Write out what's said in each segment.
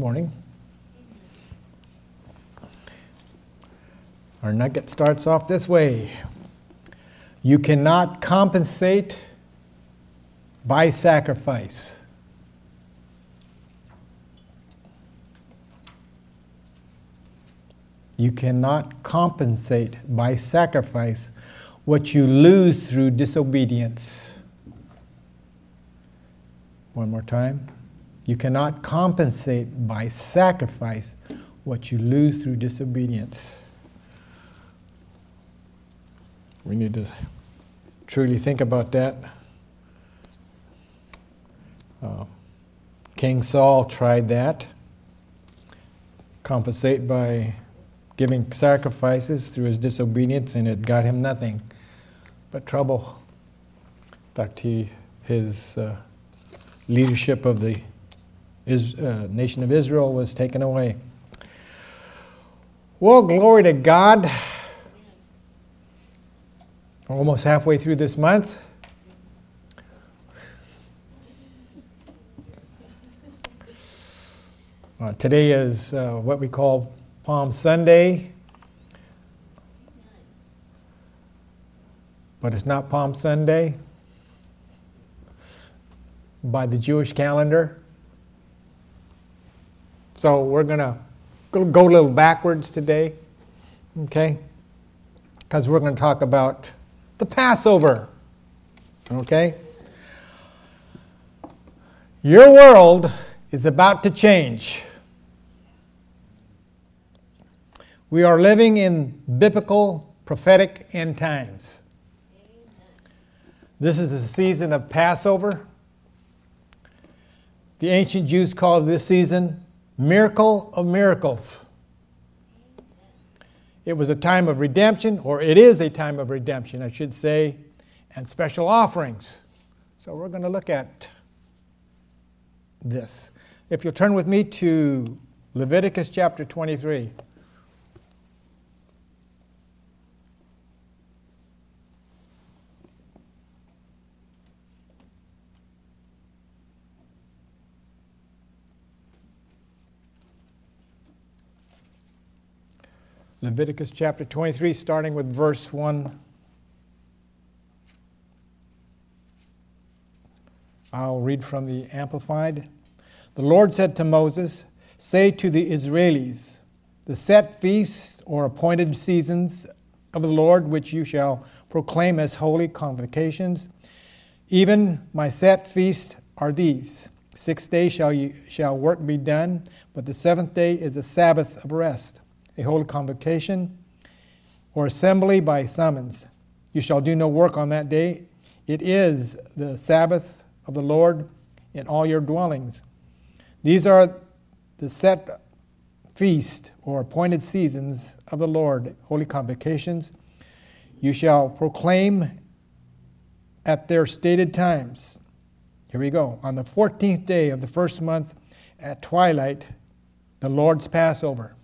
Morning. Our nugget starts off this way You cannot compensate by sacrifice. You cannot compensate by sacrifice what you lose through disobedience. One more time. You cannot compensate by sacrifice what you lose through disobedience. We need to truly think about that. Uh, King Saul tried that. Compensate by giving sacrifices through his disobedience, and it got him nothing but trouble. In fact, he, his uh, leadership of the is, uh, nation of Israel was taken away. Well, glory to God. We're almost halfway through this month. Uh, today is uh, what we call Palm Sunday. But it's not Palm Sunday by the Jewish calendar. So we're going to go a little backwards today, okay? Because we're going to talk about the Passover, okay? Your world is about to change. We are living in biblical prophetic end times. This is the season of Passover. The ancient Jews called this season miracle of miracles. It was a time of redemption, or it is a time of redemption, I should say, and special offerings. So we're going to look at this. If you'll turn with me to Leviticus chapter 23. Leviticus chapter 23, starting with verse 1. I'll read from the Amplified. The Lord said to Moses, Say to the Israelis, The set feasts or appointed seasons of the Lord, which you shall proclaim as holy convocations, even my set feasts are these. Six days shall, you, shall work be done, but the seventh day is a Sabbath of rest a holy convocation, or assembly by summons. You shall do no work on that day. It is the Sabbath of the Lord in all your dwellings. These are the set feast or appointed seasons of the Lord, holy convocations. You shall proclaim at their stated times. Here we go. On the 14th day of the first month at twilight, the Lord's Passover.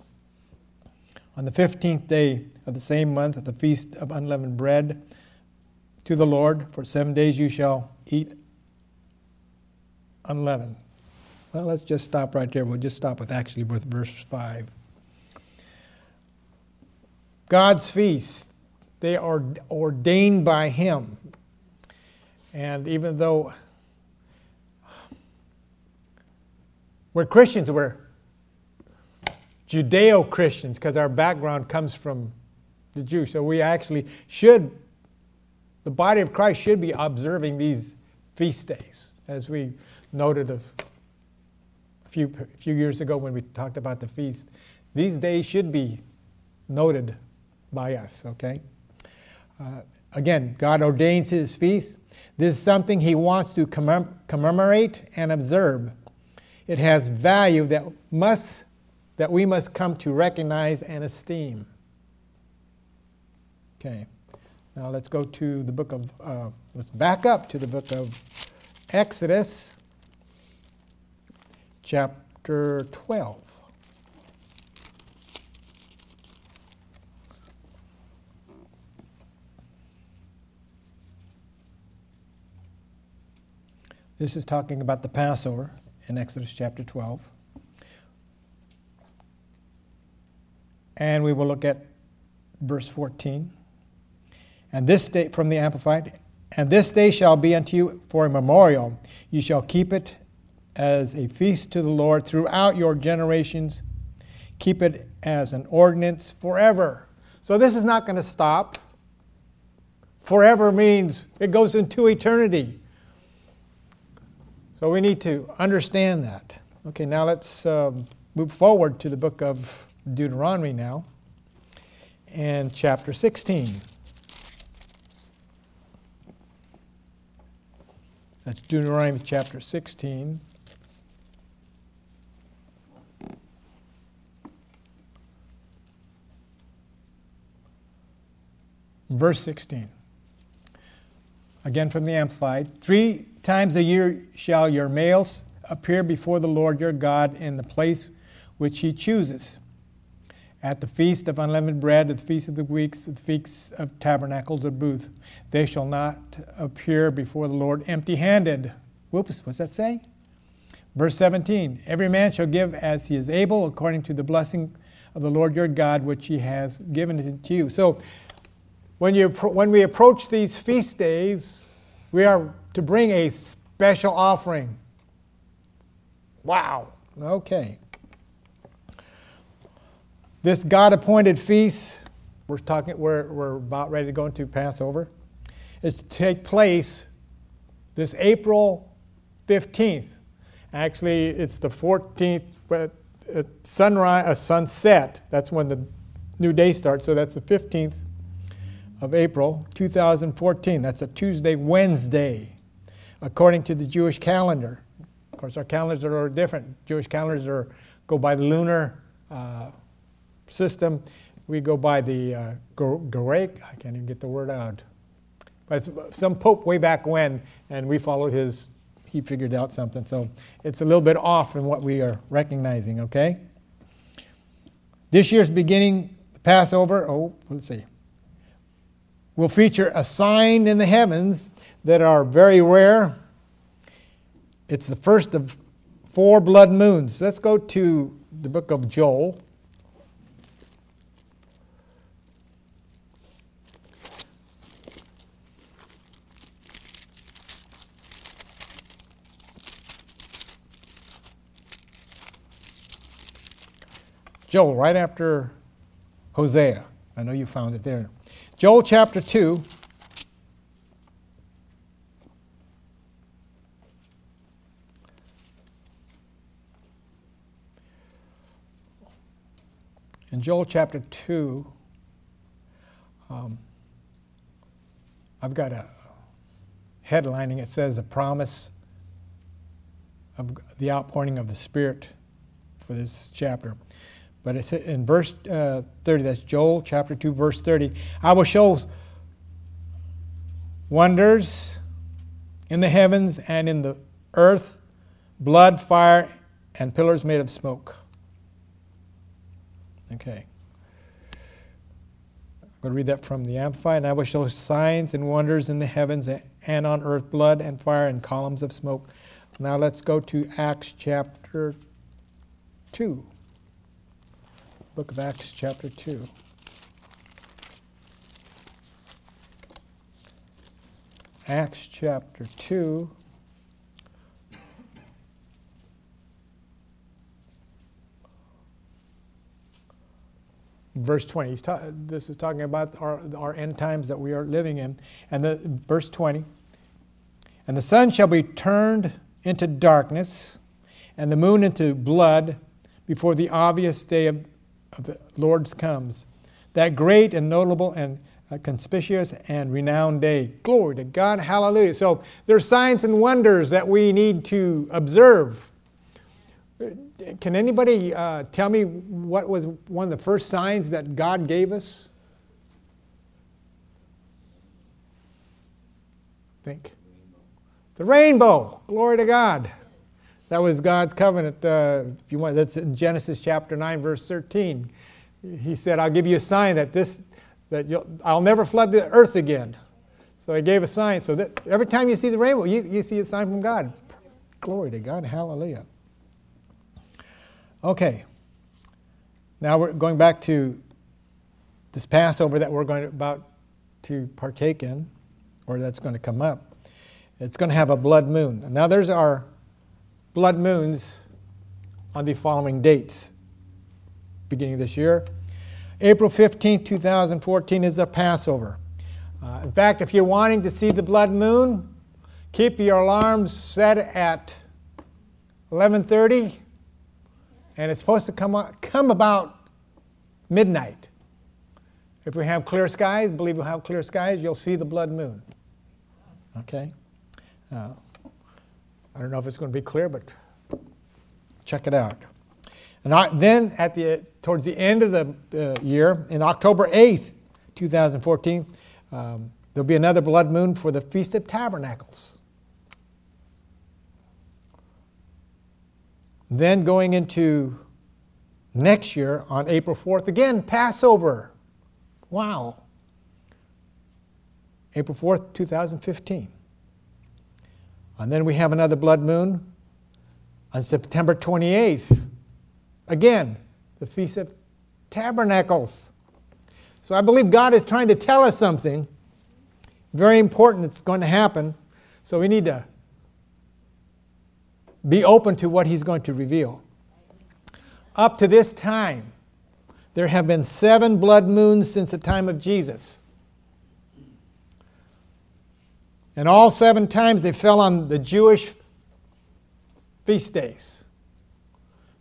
On the fifteenth day of the same month, at the feast of unleavened bread, to the Lord, for seven days you shall eat unleavened. Well, let's just stop right there. We'll just stop with actually with verse 5. God's feasts, they are ordained by Him. And even though we're Christians, we're Judeo Christians because our background comes from the Jews. So we actually should, the body of Christ should be observing these feast days, as we noted a few, a few years ago when we talked about the feast. These days should be noted by us, okay? Uh, again, God ordains his feast. This is something he wants to commemorate and observe. It has value that must that we must come to recognize and esteem. Okay, now let's go to the book of, uh, let's back up to the book of Exodus, chapter 12. This is talking about the Passover in Exodus chapter 12. And we will look at verse 14. And this day, from the Amplified, and this day shall be unto you for a memorial. You shall keep it as a feast to the Lord throughout your generations. Keep it as an ordinance forever. So this is not going to stop. Forever means it goes into eternity. So we need to understand that. Okay, now let's um, move forward to the book of Deuteronomy now and chapter 16. That's Deuteronomy chapter 16. Verse 16. Again from the Amplified. Three times a year shall your males appear before the Lord your God in the place which he chooses. At the feast of unleavened bread, at the feast of the weeks, at the feast of tabernacles or booth, they shall not appear before the Lord empty handed. Whoops, what's that say? Verse 17 Every man shall give as he is able, according to the blessing of the Lord your God, which he has given to you. So, when, you, when we approach these feast days, we are to bring a special offering. Wow. Okay. This God appointed feast, we're, talking, we're, we're about ready to go into Passover, is to take place this April 15th. Actually, it's the 14th, but at sunrise, uh, sunset, that's when the new day starts, so that's the 15th of April 2014. That's a Tuesday, Wednesday, according to the Jewish calendar. Of course, our calendars are different. Jewish calendars are, go by the lunar uh, system. We go by the uh, I can't even get the word out. But some pope way back when, and we followed his, he figured out something. So it's a little bit off from what we are recognizing, okay? This year's beginning, Passover, oh, let's see, will feature a sign in the heavens that are very rare. It's the first of four blood moons. Let's go to the book of Joel. Joel, right after Hosea. I know you found it there. Joel chapter 2. In Joel chapter 2, um, I've got a headlining. It says, The promise of the outpouring of the Spirit for this chapter. But it's in verse uh, 30, that's Joel chapter 2, verse 30. I will show wonders in the heavens and in the earth, blood, fire, and pillars made of smoke. Okay. I'm going to read that from the Amplified. And I will show signs and wonders in the heavens and on earth, blood and fire and columns of smoke. Now let's go to Acts chapter 2 book of Acts, chapter 2. Acts chapter 2. Verse 20. Ta- this is talking about our, our end times that we are living in. And the verse 20. And the sun shall be turned into darkness, and the moon into blood before the obvious day of of the Lord's comes, that great and notable and uh, conspicuous and renowned day. Glory to God, hallelujah. So there's signs and wonders that we need to observe. Can anybody uh, tell me what was one of the first signs that God gave us? Think. The rainbow. Glory to God. That was God's covenant. Uh, if you want, that's in Genesis chapter 9, verse 13. He said, I'll give you a sign that this, that I'll never flood the earth again. So he gave a sign so that every time you see the rainbow, you, you see a sign from God. Glory to God. Hallelujah. Okay. Now we're going back to this Passover that we're going to, about to partake in, or that's going to come up. It's going to have a blood moon. Now there's our blood moons on the following dates beginning this year. April 15, 2014 is a Passover. Uh, in fact, if you're wanting to see the blood moon, keep your alarms set at 11:30 and it's supposed to come, on, come about midnight. If we have clear skies, believe we'll have clear skies, you'll see the blood moon. Okay? Uh, I don't know if it's going to be clear, but check it out. And I, then, at the towards the end of the uh, year, in October 8th, 2014, um, there'll be another blood moon for the Feast of Tabernacles. Then going into next year on April 4th, again, Passover. Wow. April 4th, 2015. And then we have another blood moon on September 28th. Again, the Feast of Tabernacles. So I believe God is trying to tell us something very important that's going to happen. So we need to be open to what He's going to reveal. Up to this time, there have been seven blood moons since the time of Jesus. And all seven times they fell on the Jewish feast days.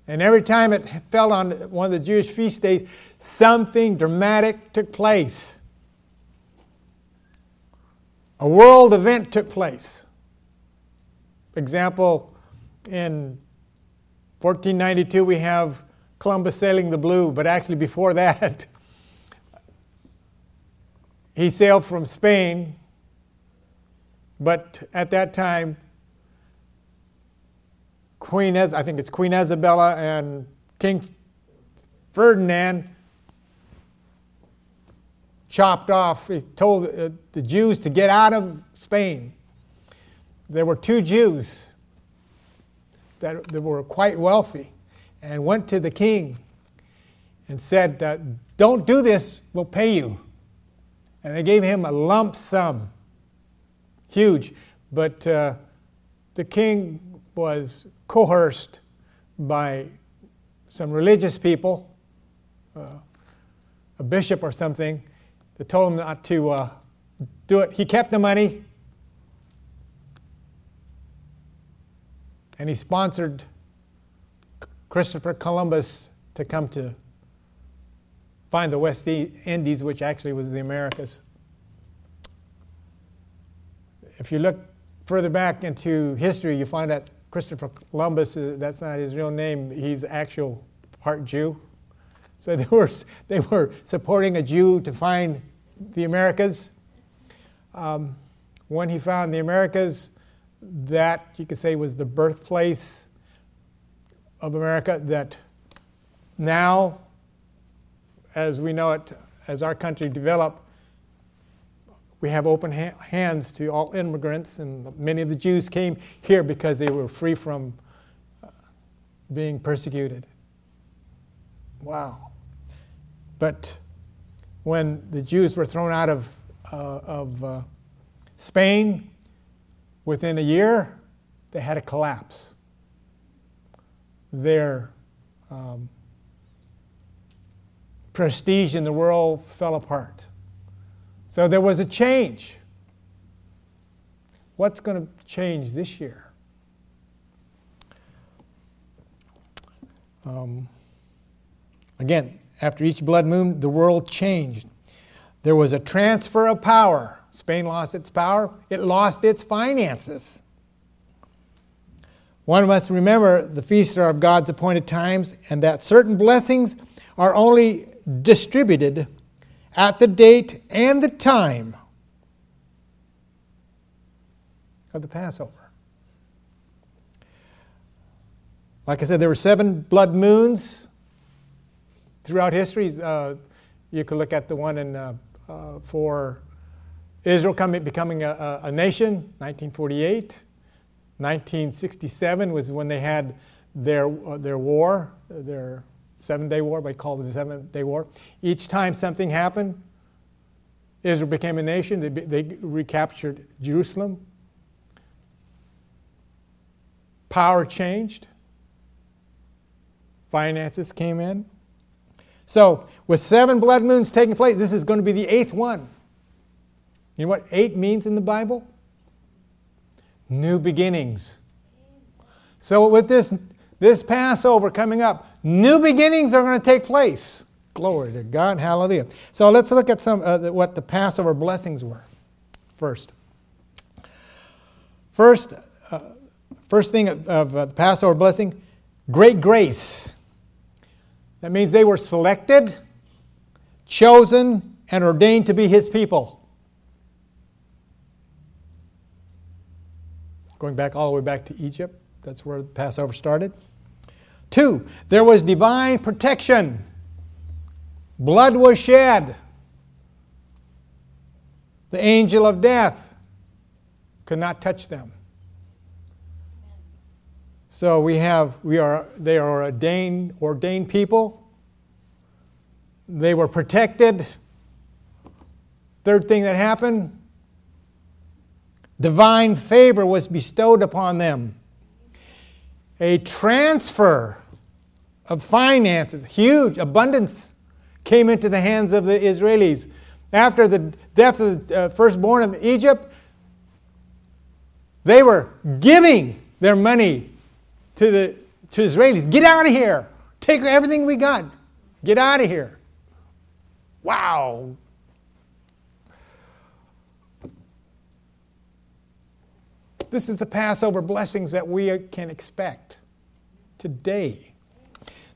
And every time it fell on one of the Jewish feast days, something dramatic took place. A world event took place. Example, in 1492, we have Columbus sailing the blue, but actually before that, he sailed from Spain. But at that time, Queen, I think it's Queen Isabella and King Ferdinand chopped off, he told the Jews to get out of Spain. There were two Jews that, that were quite wealthy and went to the king and said, uh, Don't do this, we'll pay you. And they gave him a lump sum, huge. But uh, the king was coerced by some religious people, uh, a bishop or something, that told him not to uh, do it. He kept the money and he sponsored Christopher Columbus to come to find the West Indies, which actually was the Americas. If you look further back into history, you find that Christopher Columbus, uh, that's not his real name, he's actual part Jew. So they were, they were supporting a Jew to find the Americas. Um, when he found the Americas, that you could say was the birthplace of America that now, as we know it, as our country developed, we have open ha- hands to all immigrants, and many of the Jews came here because they were free from uh, being persecuted. Wow. But when the Jews were thrown out of, uh, of uh, Spain, within a year, they had a collapse. Their um, prestige in the world fell apart. So there was a change. What's going to change this year? Um, again, after each blood moon, the world changed. There was a transfer of power. Spain lost its power, it lost its finances. One must remember the feasts are of God's appointed times and that certain blessings are only distributed at the date and the time of the Passover. Like I said, there were seven blood moons throughout history. Uh, you could look at the one in, uh, uh, for Israel coming, becoming a, a, nation, 1948. 1967 was when they had their, uh, their war, their Seven Day War, we call it the Seven Day War. Each time something happened, Israel became a nation. They, they recaptured Jerusalem. Power changed. Finances came in. So, with seven blood moons taking place, this is going to be the eighth one. You know what eight means in the Bible? New beginnings. So, with this, this Passover coming up, new beginnings are going to take place. Glory to God. Hallelujah. So, let's look at some uh, what the Passover blessings were first. First, uh, first thing of, of uh, the Passover blessing great grace. That means they were selected, chosen, and ordained to be his people. Going back all the way back to Egypt, that's where Passover started. Two, there was divine protection. Blood was shed. The angel of death could not touch them. So we have, we are, they are ordained, ordained people. They were protected. Third thing that happened, divine favor was bestowed upon them. A transfer of finances, huge abundance, came into the hands of the Israelis. After the death of the uh, firstborn of Egypt, they were giving their money to the to Israelis, get out of here. Take everything we got. Get out of here. Wow. This is the Passover blessings that we can expect today.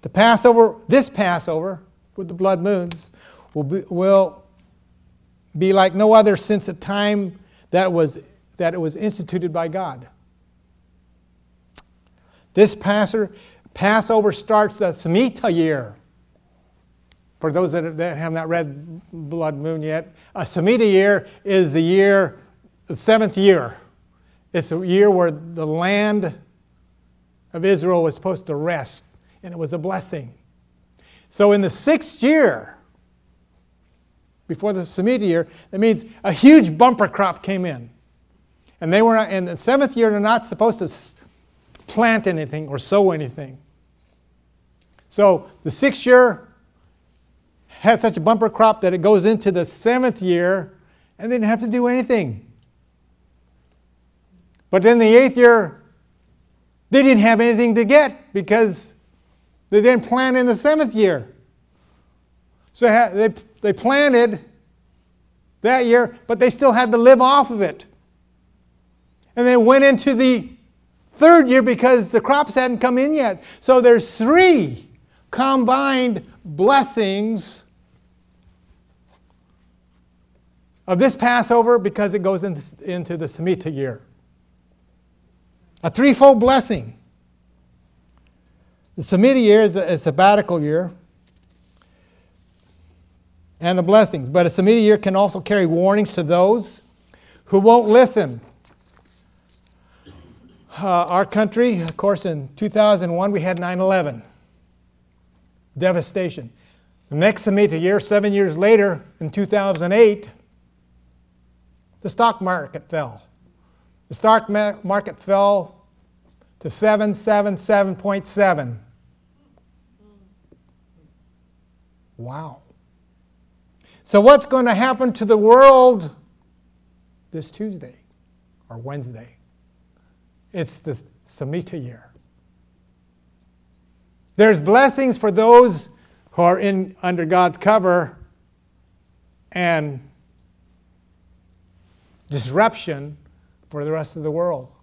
The Passover, this Passover with the blood moons, will be, will be like no other since the time that, was, that it was instituted by God. This Passover, starts the Shemitah year. For those that, that have not read Blood Moon yet, a Shemitah year is the year, the seventh year. It's a year where the land of Israel was supposed to rest, and it was a blessing. So in the sixth year, before the Shemitah year, that means a huge bumper crop came in. And they were not, in the seventh year, they're not supposed to plant anything or sow anything. So the sixth year had such a bumper crop that it goes into the seventh year and they didn't have to do anything. But then the eighth year, they didn't have anything to get because they didn't plant in the seventh year. So they, they planted that year, but they still had to live off of it. And they went into the third year because the crops hadn't come in yet. So there's three combined blessings of this Passover because it goes into, the Shemitah year. A threefold blessing. The Shemitah year is a, a sabbatical year and the blessings. But a Shemitah year can also carry warnings to those who won't listen uh, our country, of course, in 2001, we had 9 11. Devastation. The next Shemitah year, seven years later, in 2008, the stock market fell. The stock market fell to 777.7. Wow. So, what's going to happen to the world this Tuesday or Wednesday? It's the Shemitah year. There's blessings for those who are in under God's cover and disruption for the rest of the world.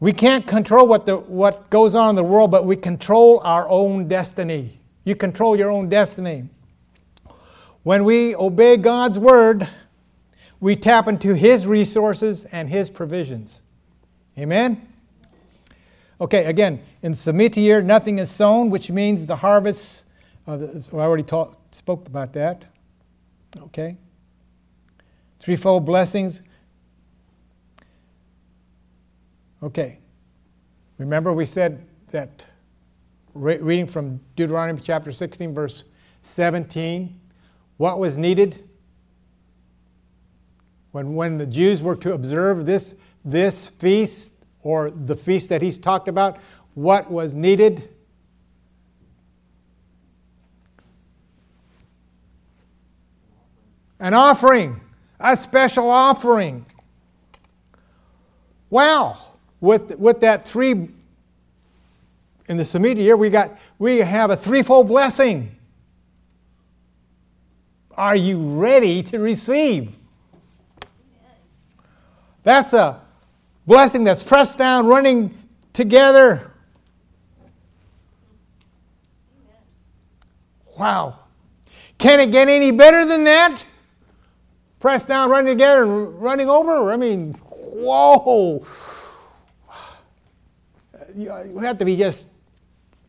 We can't control what, the, what goes on in the world, but we control our own destiny. You control your own destiny. When we obey God's word, we tap into His resources and His provisions. Amen? Okay, again, in year, nothing is sown, which means the harvest. Uh, I already talk, spoke about that. Okay. Threefold blessings. Okay. Remember, we said that re- reading from Deuteronomy chapter 16, verse 17, what was needed? When, when the Jews were to observe this, this feast, or the feast that he's talked about, what was needed? An offering, a special offering. Wow, with, with that three, in the Shemitah year, we, got, we have a threefold blessing. Are you ready to receive? That's a blessing that's pressed down, running together. Wow. Can it get any better than that? Pressed down, running together, and running over? I mean, whoa. You have to be just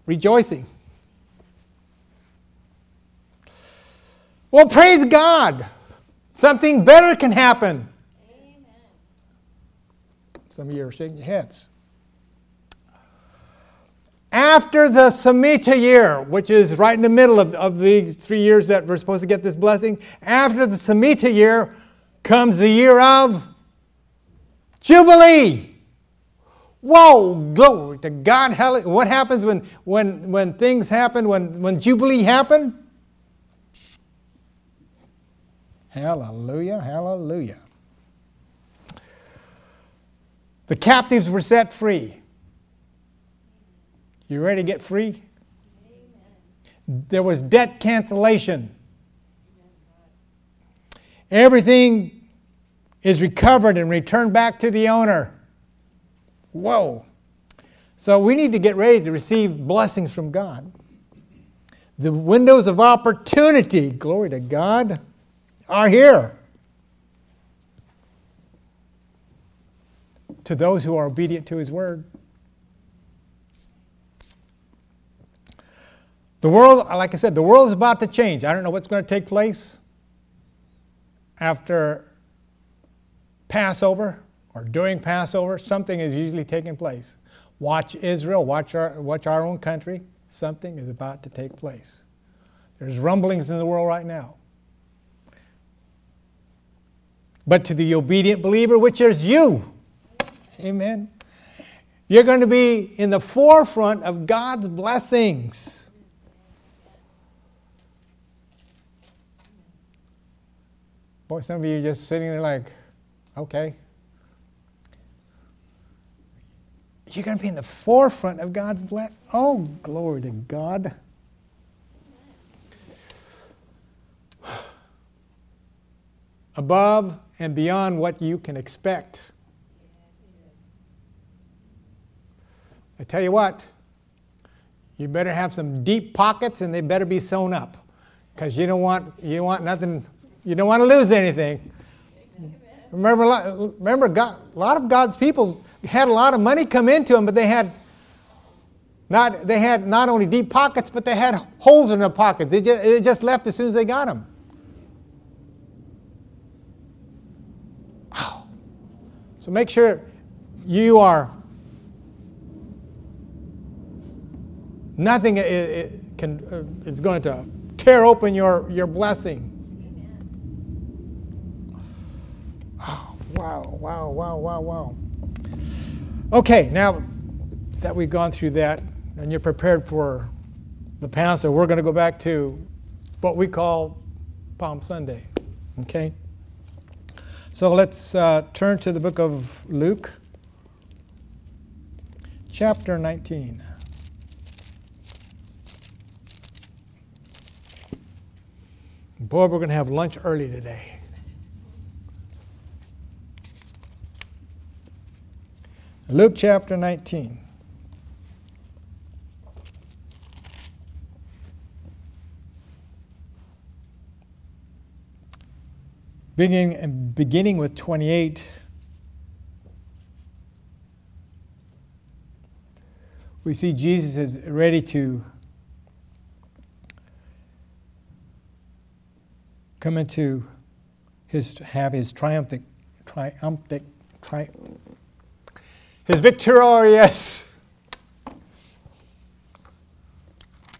rejoicing. Well, praise God. Something better can happen. Amen. Some of you are shaking your heads. After the Shemitah year, which is right in the middle of, of the three years that we're supposed to get this blessing, after the Shemitah year comes the year of Jubilee. Whoa, glory to God. What happens when, when, when things happen, when, when Jubilee happened? Hallelujah, hallelujah. The captives were set free. You ready to get free? There was debt cancellation. Everything is recovered and returned back to the owner. Whoa. So we need to get ready to receive blessings from God. The windows of opportunity, glory to God, are here. To those who are obedient to His word. The world, like I said, the world is about to change. I don't know what's going to take place after Passover or during Passover. Something is usually taking place. Watch Israel, watch our, watch our own country. Something is about to take place. There's rumblings in the world right now. But to the obedient believer, which is you, amen, you're going to be in the forefront of God's blessings. Boy, some of you are just sitting there like, okay. You're going to be in the forefront of God's blessing. Oh, glory to God. Above and beyond what you can expect. I tell you what, you better have some deep pockets and they better be sewn up because you don't want you want nothing you don't want to lose anything. Remember, remember God, a lot of God's people had a lot of money come into them, but they had not, they had not only deep pockets, but they had holes in their pockets. They just, just left as soon as they got them. Wow. So make sure you are, nothing can, uh, is going to tear open your, your blessing. Wow, wow, wow, wow, wow. Okay, now that we've gone through that and you're prepared for the Passover, we're going to go back to what we call Palm Sunday. Okay? So let's uh, turn to the book of Luke, chapter 19. Boy, we're going to have lunch early today. Luke chapter 19. Beginning, beginning with 28, we see Jesus is ready to come into his have his triumphant triumphant tri, his victorious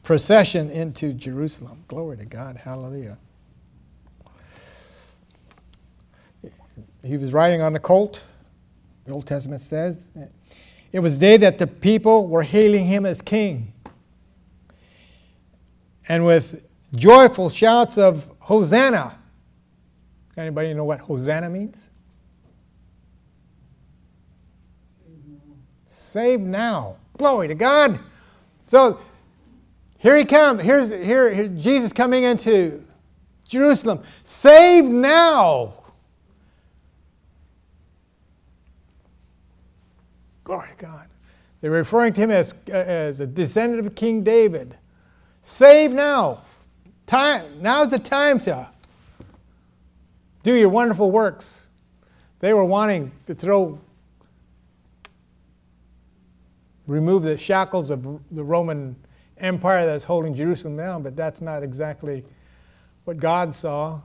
procession into Jerusalem. Glory to God. Hallelujah. He was riding on a colt, the Old Testament says. It was the day that the people were hailing him as king. And with joyful shouts of Hosanna. Anybody know what Hosanna means? Save now. Glory to God. So here he comes. Here's here, here Jesus coming into Jerusalem. Save now. Glory to God. They're referring to him as, as a descendant of King David. Save now. Time, now's the time to do your wonderful works. They were wanting to throw, remove the shackles of the Roman Empire that's holding Jerusalem down, but that's not exactly what God saw.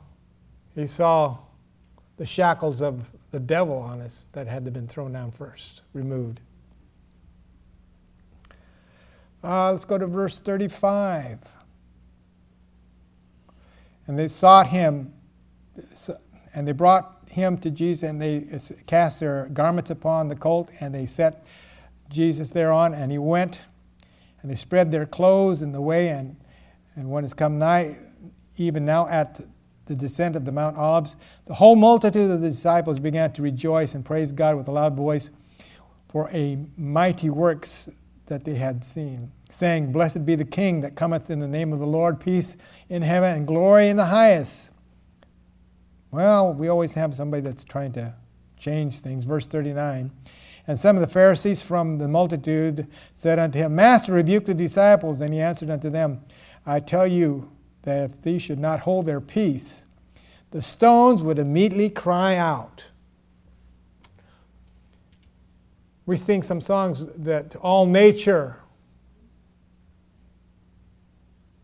He saw the shackles of the devil on us that had to been thrown down first, removed. Uh, let's go to verse 35. And they sought him, and they brought him to Jesus, and they cast their garments upon the colt, and they set Jesus thereon, and he went, and they spread their clothes in the way, and, and when it's come nigh, even now at the descent of the Mount Olives, the whole multitude of the disciples began to rejoice and praise God with a loud voice for a mighty works that they had seen, saying, Blessed be the King that cometh in the name of the Lord, peace in heaven and glory in the highest. Well, we always have somebody that's trying to change things. Verse 39. And some of the Pharisees from the multitude said unto him, Master, rebuke the disciples. And he answered unto them, I tell you, that if these should not hold their peace, the stones would immediately cry out. We sing some songs that all nature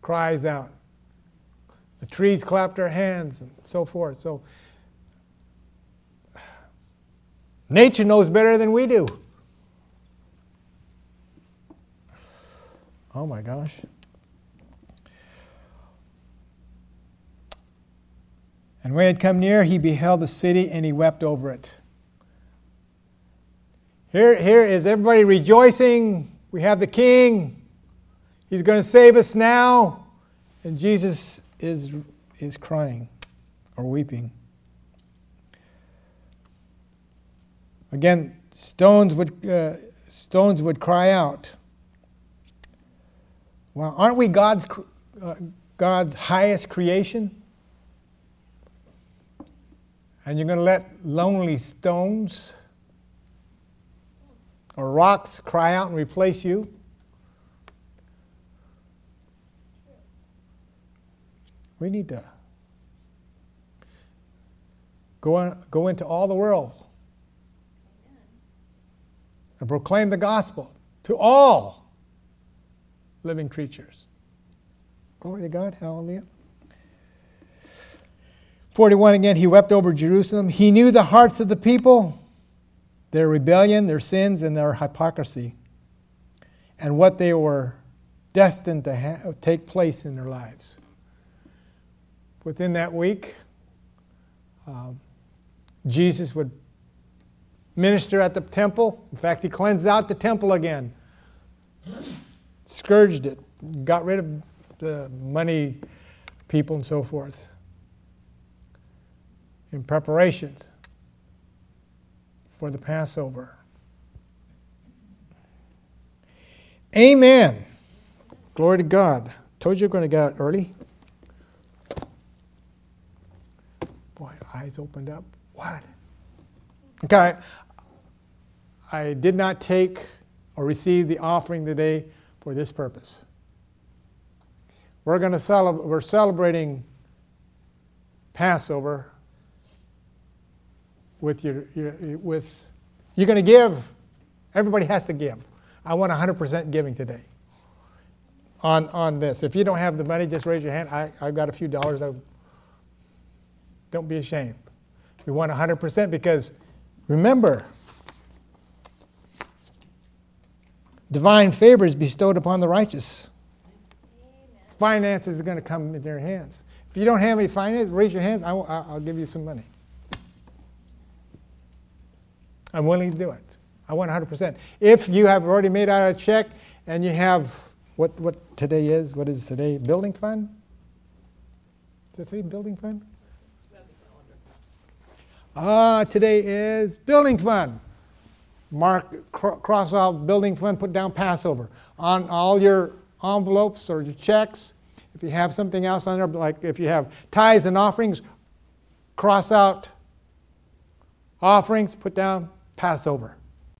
cries out. The trees clap their hands and so forth. So, nature knows better than we do. Oh my gosh. And when he had come near, he beheld the city and he wept over it. Here, here is everybody rejoicing. We have the king. He's going to save us now. And Jesus is, is crying or weeping. Again, stones would, uh, stones would cry out. Well, aren't we God's, uh, God's highest creation? And you're going to let lonely stones or rocks cry out and replace you? We need to go, on, go into all the world and proclaim the gospel to all living creatures. Glory to God. Hallelujah. 41 again, he wept over Jerusalem. He knew the hearts of the people, their rebellion, their sins, and their hypocrisy, and what they were destined to take place in their lives. Within that week, um, Jesus would minister at the temple. In fact, he cleansed out the temple again, scourged it, got rid of the money people and so forth in preparations for the Passover. Amen. Glory to God. Told you you're going to get out early. Boy, eyes opened up. What? Okay. I did not take or receive the offering today for this purpose. We're going to celebrate, we're celebrating Passover with your, your with you're going to give. Everybody has to give. I want 100% giving today on, on this. If you don't have the money, just raise your hand. I, I've got a few dollars. I, don't be ashamed. We want 100% because remember, Divine favor is bestowed upon the righteous. Finances are going to come in their hands. If you don't have any finance, raise your hands. I will, I'll give you some money. I'm willing to do it. I want 100%. If you have already made out a check and you have what, what today is, what is today? Building fund? Is it building fund? Ah, today is building fund. Mark, cr- cross off building fund, put down Passover. On all your envelopes or your checks, if you have something else on there, like if you have tithes and offerings, cross out offerings, put down Passover.